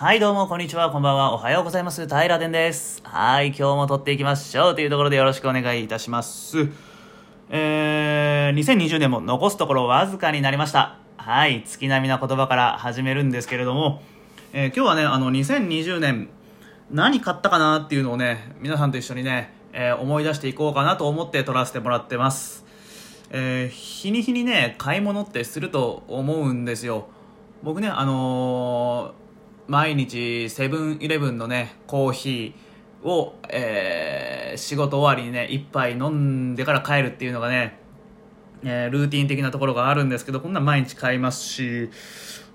はい、どうも、こんにちは、こんばんは、おはようございます。平殿です。はい、今日も撮っていきましょうというところでよろしくお願いいたします。えー、2020年も残すところわずかになりました。はい、月並みな言葉から始めるんですけれども、えー今日はね、あの、2020年、何買ったかなっていうのをね、皆さんと一緒にね、えー思い出していこうかなと思って撮らせてもらってます。えー日に日にね、買い物ってすると思うんですよ。僕ね、あのー毎日セブンイレブンのね、コーヒーを、えー仕事終わりにね、一杯飲んでから帰るっていうのがね、えールーティン的なところがあるんですけど、こんなん毎日買いますし、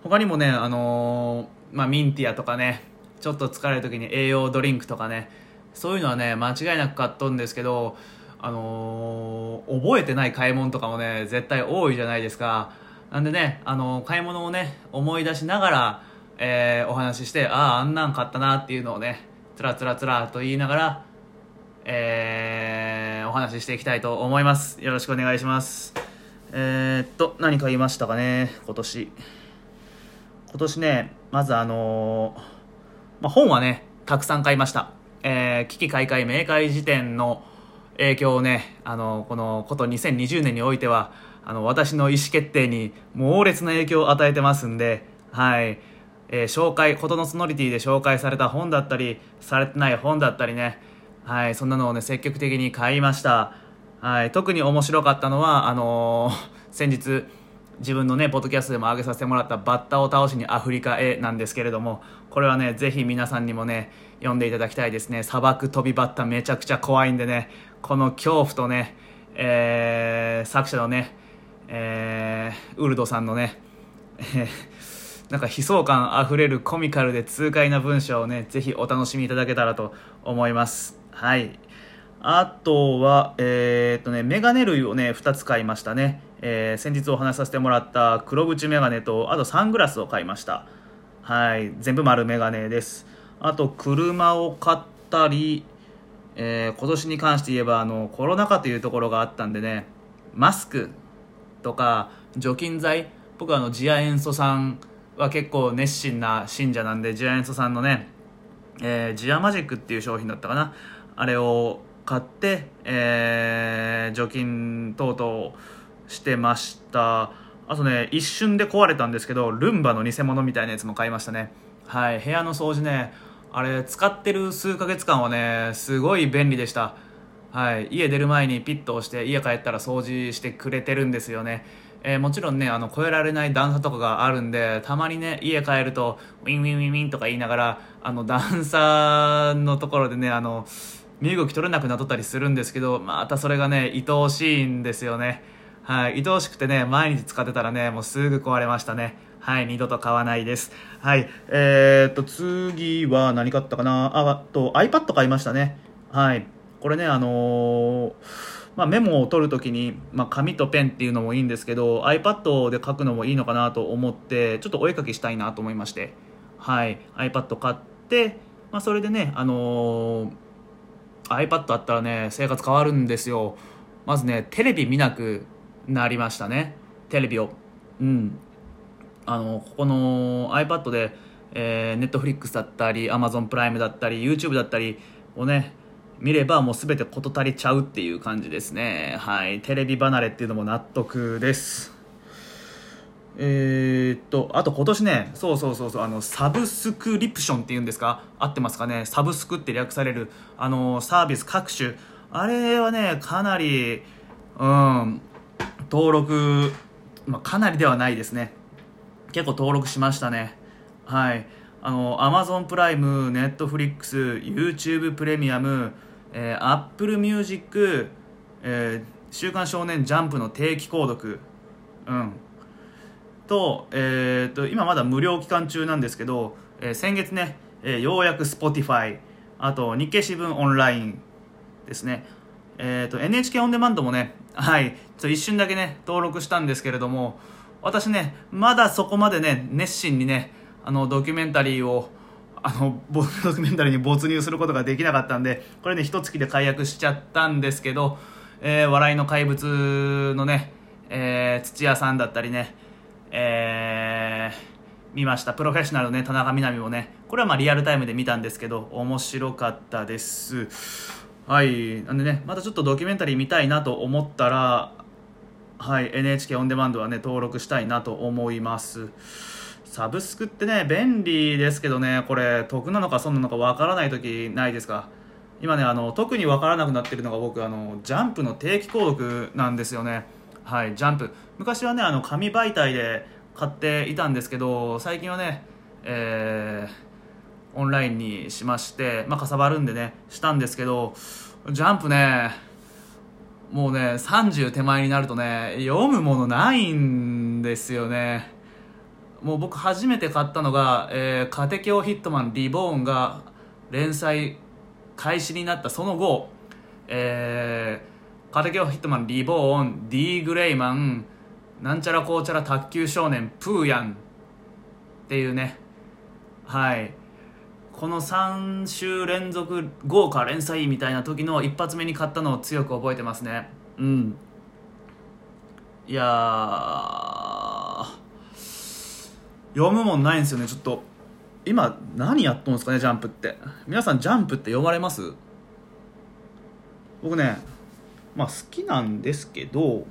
他にもね、あのーまあ、ミンティアとかね、ちょっと疲れる時に栄養ドリンクとかね、そういうのはね、間違いなく買っとんですけど、あのー覚えてない買い物とかもね、絶対多いじゃないですか。なんでね、あの買い物をね、思い出しながら、えーお話しして、ああ、あんなん買ったなっていうのをね、つらつらつらと言いながら、えーお話ししていきたいと思います。よろしくお願いします。えーっと、何買いましたかね、今年。今年ね、まずあのまあ、本はね、たくさん買いました。えー、危機開会明快時点の影響をね、あのこのこと2020年においては、あの、私の意思決定に猛烈な影響を与えてますんで、はい。えー紹介、ことのソノリティで紹介された本だったり、されてない本だったりね、はい、そんなのをね、積極的に買いました。はい、特に面白かったのは、あのー 先日、自分のね、ポッドキャストでも上げさせてもらったバッタを倒しにアフリカへなんですけれども、これはね、ぜひ皆さんにもね、読んでいただきたいですね。砂漠飛びバッタめちゃくちゃ怖いんでね、この恐怖とね、えー作者のね、えーウルドさんのね、なんか悲壮感あふれるコミカルで痛快な文章をね、ぜひお楽しみいただけたらと思います。はい。あとは、えーっとね、メガネ類をね、2つ買いましたね。えー先日お話しさせてもらった黒縁メガネと、あとサングラスを買いました。はい。全部丸メガネです。あと、車を買ったり、えー今年に関して言えば、あの、コロナ禍というところがあったんでね、マスクとか除菌剤僕はあのジア塩素さんは結構熱心な信者なんでジア塩素さんのね、えージアマジックっていう商品だったかな。あれを買って、えー除菌等々してました。あとね一瞬で壊れたんですけどルンバの偽物みたいなやつも買いましたね。はい部屋の掃除ねあれ使ってる数ヶ月間はねすごい便利でした。はい、家出る前にピッと押して家帰ったら掃除してくれてるんですよね、えーもちろんねあの越えられない段差とかがあるんでたまにね家帰るとウィンウィンウィンウィンとか言いながらあの段差のところでねあの身動き取れなくなっとったりするんですけどまたそれがね愛おしいんですよねはい愛おしくてね毎日使ってたらねもうすぐ壊れましたねはい、二度と買わないです。はい、えー、っと、次は何買ったかな？あ、あと iPad 買いましたね。はい。これね、あのーまあ、メモを取るときに、まあ、紙とペンっていうのもいいんですけど iPad で書くのもいいのかなと思ってちょっとお絵かきしたいなと思いまして、はい、iPad 買って、まあ、それでね、あのー iPad あったらね生活変わるんですよ。まずねテレビ見なくなりましたね。テレビを。うん。あのここの iPad で、えー、Netflix だったり Amazon プライムだったり YouTube だったりをね見ればもう全て事足りちゃうっていう感じですね。はい。テレビ離れっていうのも納得です。えー、っとあと今年ねそうそうそうそうあのサブスクリプションっていうんですか？合ってますかね？サブスクって略されるあのサービス各種。あれはねかなりうん登録、まあ、かなりではないですね。結構登録しましたね。はい。あの Amazon プライム Netflix YouTube プレミアム、えー、Apple Music、えー週刊少年ジャンプの定期購読。うん。と,、えー、と今まだ無料期間中なんですけど、えー先月ね、えーようやく Spotify あと日経新聞オンラインですね、えー、と NHK オンデマンドもね、はい、ちょ一瞬だけね登録したんですけれども私ねまだそこまでね熱心にねあのドキュメンタリーをあのボドキュメンタリーに没入することができなかったんでこれね一月で解約しちゃったんですけど、えー笑いの怪物のね、えー土屋さんだったりね、えー見ました。プロフェッショナルのね田中みな実もねこれはまあリアルタイムで見たんですけど面白かったです。はい。なんでねまたちょっとドキュメンタリー見たいなと思ったらはい。NHK オンデマンドはね登録したいなと思います。サブスクってね便利ですけどねこれ得なのか損なのかわからない時ないですか。今ねあの特にわからなくなってるのが僕あのジャンプの定期購読なんですよね。はいジャンプ。昔はねあの紙媒体で買っていたんですけど最近はねえー、オンラインにしましてまあかさばるんでねしたんですけどジャンプねもうね30手前になるとね読むものないんですよね。もう僕初めて買ったのが「えー、カテキョヒットマンリボーン」が連載開始になったその後「えー、カテキョヒットマンリボーン」「D グレイマン」なんちゃらこうちゃら卓球少年プーヤンっていうね。はい。この3週連続豪華連載みたいな時の一発目に買ったのを強く覚えてますね。うん。いや読むもんないんですよね。ちょっと今何やっとんですかねジャンプって。皆さんジャンプって読まれます？僕ねまあ好きなんですけど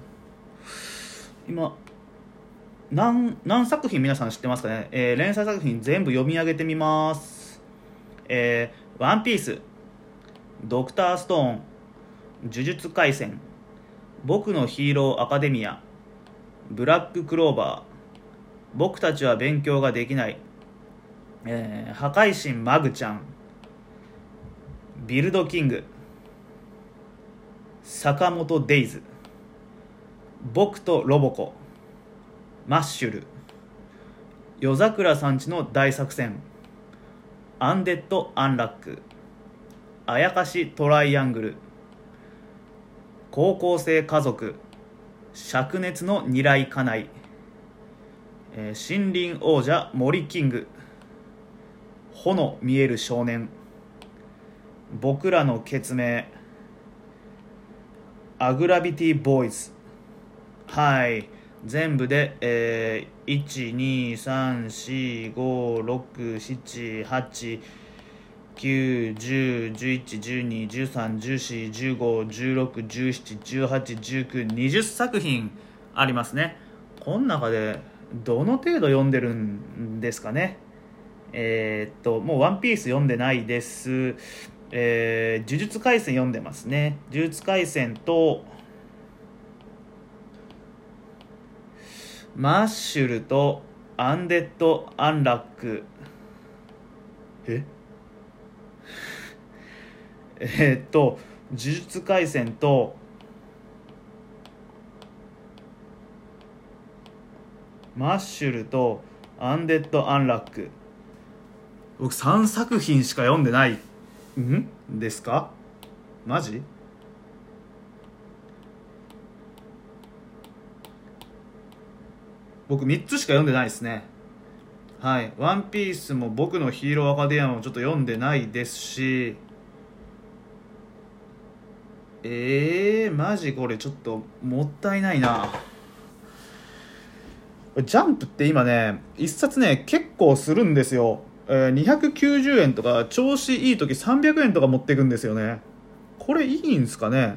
今何何作品皆さん知ってますかね、えー、連載作品全部読み上げてみます。えー、ワンピースドクターストーン呪術廻戦僕のヒーローアカデミアブラッククローバー僕たちは勉強ができない、えー、破壊神マグちゃん。ビルドキング。坂本デイズ。僕とロボコ。マッシュル。夜桜さんちの大作戦。アンデッド・アンラック。あやかしトライアングル。高校生家族。灼熱の二来家内、えー、森林王者森キング。炎見える少年。僕らの決命アグラビティボーイズ。はい。全部で、えー、1234567891011121314151617181920作品ありますね。この中でどの程度読んでるんですかね。えー、っともう「ワンピース読んでないです。えー、呪術廻戦読んでますね。呪術廻戦とマッシュルとアンデッド・アンラック。え？えっと呪術廻戦とマッシュルとアンデッド・アンラック。僕3作品しか読んでないんですか？マジ？僕3つしか読んでないですね。はい「ワンピースも僕のヒーローアカデミアもちょっと読んでないですし。えー、マジこれちょっともったいないなジャンプって今ね1冊ね結構するんですよ、えー、290円とか調子いい時300円とか持っていくんですよね。これいいんすかね？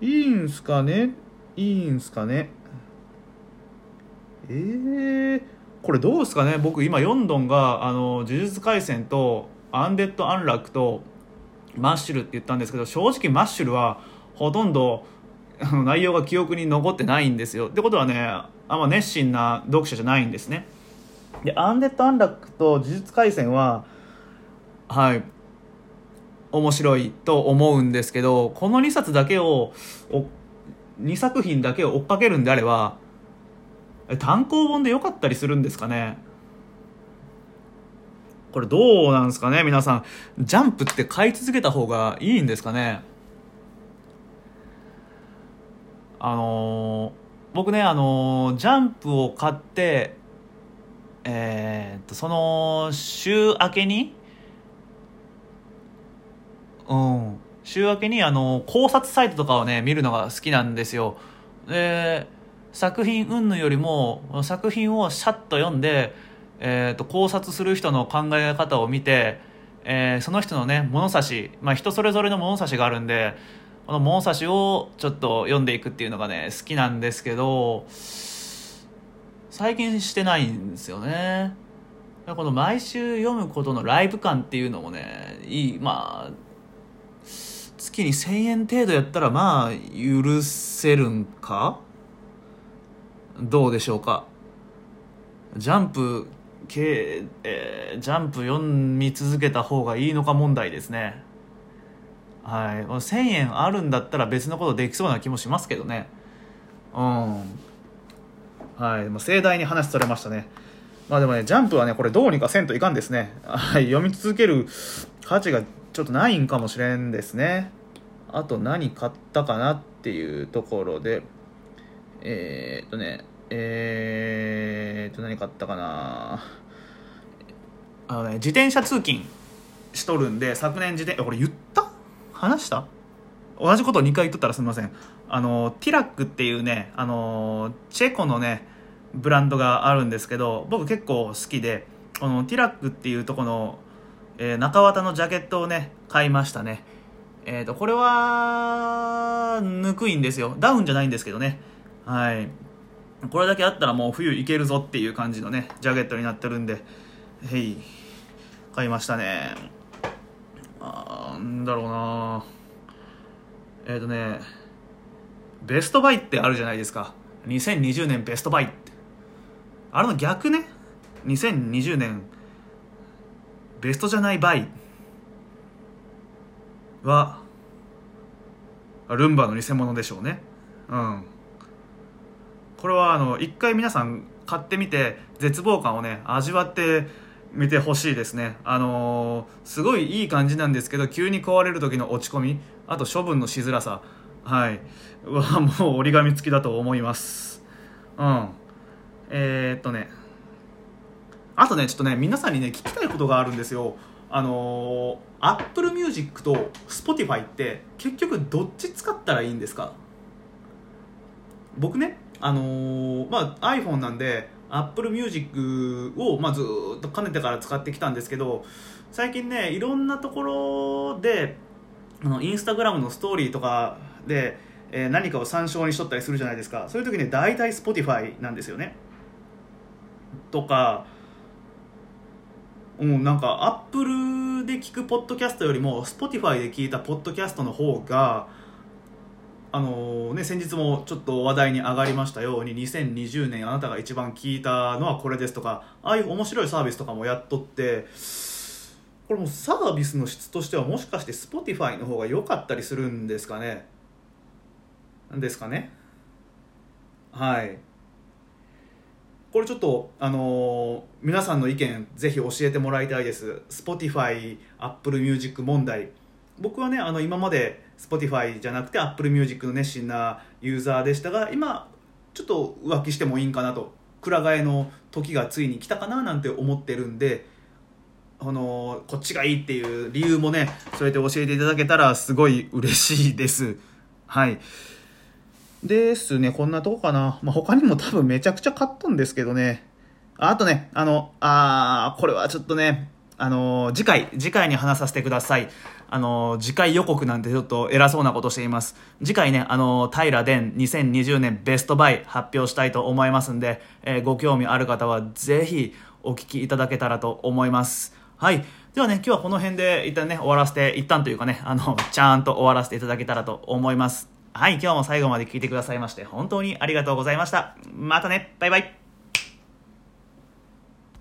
いいんすかね？いいんすかね？えー、これどうすかね？僕今ヨンドンがあの呪術廻戦とアンデッド・アンラックとマッシュルって言ったんですけど正直マッシュルはほとんど内容が記憶に残ってないんですよ。ってことはねあんま熱心な読者じゃないんですね。でアンデッド・アンラックと呪術廻戦ははい面白いと思うんですけどこの2冊だけを2作品だけを追っかけるんであれば単行本で良かったりするんですかね。これどうなんですかね皆さん。ジャンプって買い続けた方がいいんですかね。あの、僕ねあの、ジャンプを買ってえー、っとその週明けにうん週明けにあの考察サイトとかをね見るのが好きなんですよ。で作品云々よりも作品をシャッと読んで、えー、と考察する人の考え方を見て、えー、その人のね物差し、まあ、人それぞれの物差しがあるんでこの物差しをちょっと読んでいくっていうのがね好きなんですけど最近してないんですよね。この毎週読むことのライブ感っていうのもねいいまあ月に1000円程度やったらまあ許せるんか？どうでしょうか？ジャンプ系、えー、ジャンプ読み続けた方がいいのか問題ですね。はい。1000円あるんだったら別のことできそうな気もしますけどね。うん。はい。もう盛大に話されましたね。まあでもねジャンプはねこれどうにかせんといかんですね。はい。読み続ける価値がちょっとないんかもしれんですね。あと何買ったかなっていうところで。えー、っとね、えー、っと、何買ったかな。あのね、自転車通勤しとるんで、昨年自転、これ言った？話した？同じことを2回言っとったらすみません。あの、ティラックっていうね、あの、チェコのね、ブランドがあるんですけど、僕結構好きで、このティラックっていうとこの、えー、中綿のジャケットをね、買いましたね。えっ、ー、と、これは、ぬくいんですよ。ダウンじゃないんですけどね。はい。これだけあったらもう冬いけるぞっていう感じのね、ジャケットになってるんで、へい、買いましたね。あんだろうなえっ、ー、とね、ベストバイってあるじゃないですか。2020年ベストバイって。あれの逆ね。2020年ベストじゃないバイは、ルンバの偽物でしょうね。うん。これはあの一回皆さん買ってみて絶望感をね味わってみてほしいですね。あのー、すごいいい感じなんですけど急に壊れる時の落ち込みあと処分のしづらさ。はい。はもう折り紙付きだと思います。うん。えー、っとね。あとねちょっとね皆さんにね聞きたいことがあるんですよ。あのー、Apple Music と Spotify って結局どっち使ったらいいんですか？僕ねあのー、まあ、iPhone なんで Apple Music を、まあ、ずっとかねてから使ってきたんですけど最近ねいろんなところであのインスタグラムのストーリーとかで、えー、何かを参照にしとったりするじゃないですか。そういう時に大体 Spotify なんですよね。とかうん、なんか Apple で聞くポッドキャストよりも Spotify で聞いたポッドキャストの方があのね、先日もちょっと話題に上がりましたように2020年あなたが一番聞いたのはこれですとかああいう面白いサービスとかもやっとってこれもサービスの質としてはもしかして Spotify の方が良かったりするんですかね？ですかね？はい。これちょっとあのー、皆さんの意見ぜひ教えてもらいたいです。Spotify、Apple Music 問題。僕はねあの今まで Spotify じゃなくて Apple Music の熱心なユーザーでしたが今ちょっと浮気してもいいんかなと。くら替えの時がついに来たかななんて思ってるんであのこっちがいいっていう理由もねそうやって教えていただけたらすごい嬉しいです。はい。ですねこんなとこかな、まあ、他にも多分めちゃくちゃ買ったんですけどね。あとねあのあこれはちょっとねあの次回次回に話させてくださいあの、次回予告なんてちょっと偉そうなことしています。次回ね、あの、平殿2020年ベストバイ発表したいと思いますんで、えー、ご興味ある方はぜひお聞きいただけたらと思います。はい。ではね、今日はこの辺で一旦ね、終わらせて、一旦というかね、あの、ちゃんと終わらせていただけたらと思います。はい、今日も最後まで聞いてくださいまして、本当にありがとうございました。またね、バイバイ。